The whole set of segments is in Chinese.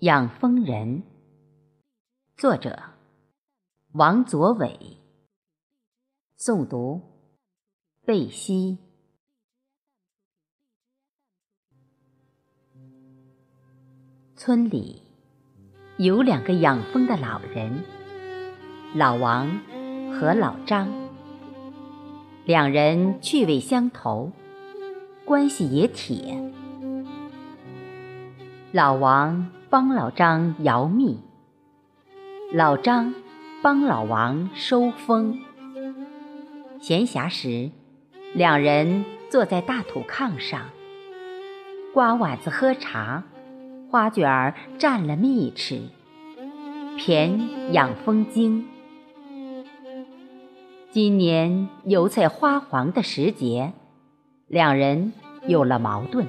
养蜂人，作者王佐伟，诵读贝西。村里有两个养蜂的老人，老王和老张，两人趣味相投，关系也铁。老王帮老张摇蜜，老张帮老王收蜂。闲暇时，两人坐在大土炕上，刮碗子喝茶，花卷儿蘸了蜜吃，谝养蜂经。今年油菜花黄的时节，两人有了矛盾。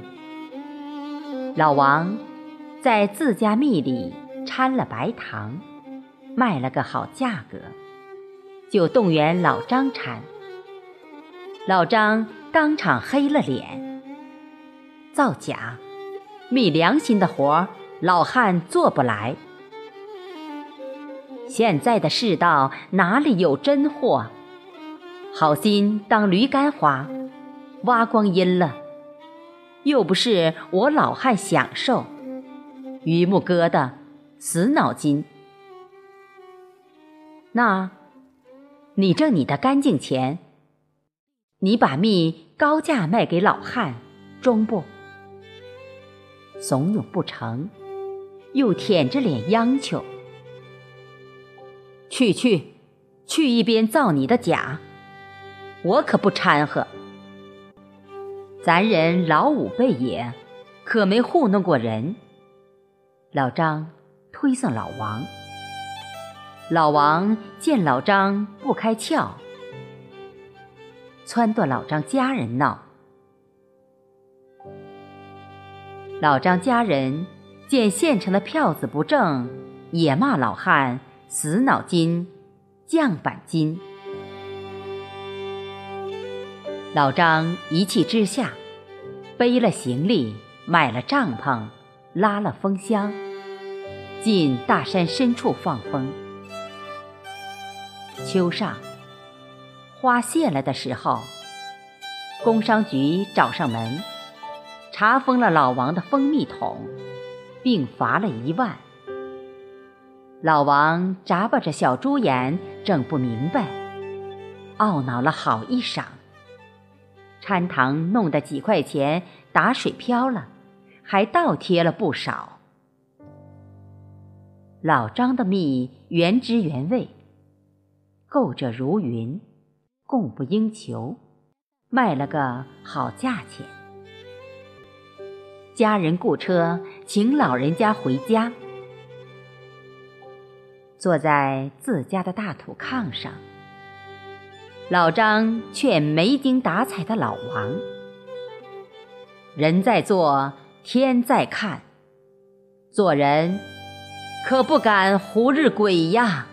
老王。在自家蜜里掺了白糖，卖了个好价格，就动员老张掺。老张当场黑了脸，造假，昧良心的活儿，老汉做不来。现在的世道哪里有真货？好心当驴肝花，挖光阴了，又不是我老汉享受。榆木疙瘩，死脑筋。那，你挣你的干净钱，你把蜜高价卖给老汉，中不？怂恿不成，又舔着脸央求：“去去，去一边造你的假，我可不掺和。咱人老五辈也，可没糊弄过人。”老张推搡老王，老王见老张不开窍，撺掇老张家人闹。老张家人见县城的票子不正，也骂老汉死脑筋、犟板筋。老张一气之下，背了行李，买了帐篷。拉了风箱，进大山深处放风。秋上花谢了的时候，工商局找上门，查封了老王的蜂蜜桶，并罚了一万。老王眨巴着小猪眼，整不明白，懊恼了好一晌。掺糖弄得几块钱打水漂了。还倒贴了不少。老张的蜜原汁原味，购者如云，供不应求，卖了个好价钱。家人雇车请老人家回家，坐在自家的大土炕上，老张劝没精打采的老王：“人在做。”天在看，做人可不敢胡日鬼呀。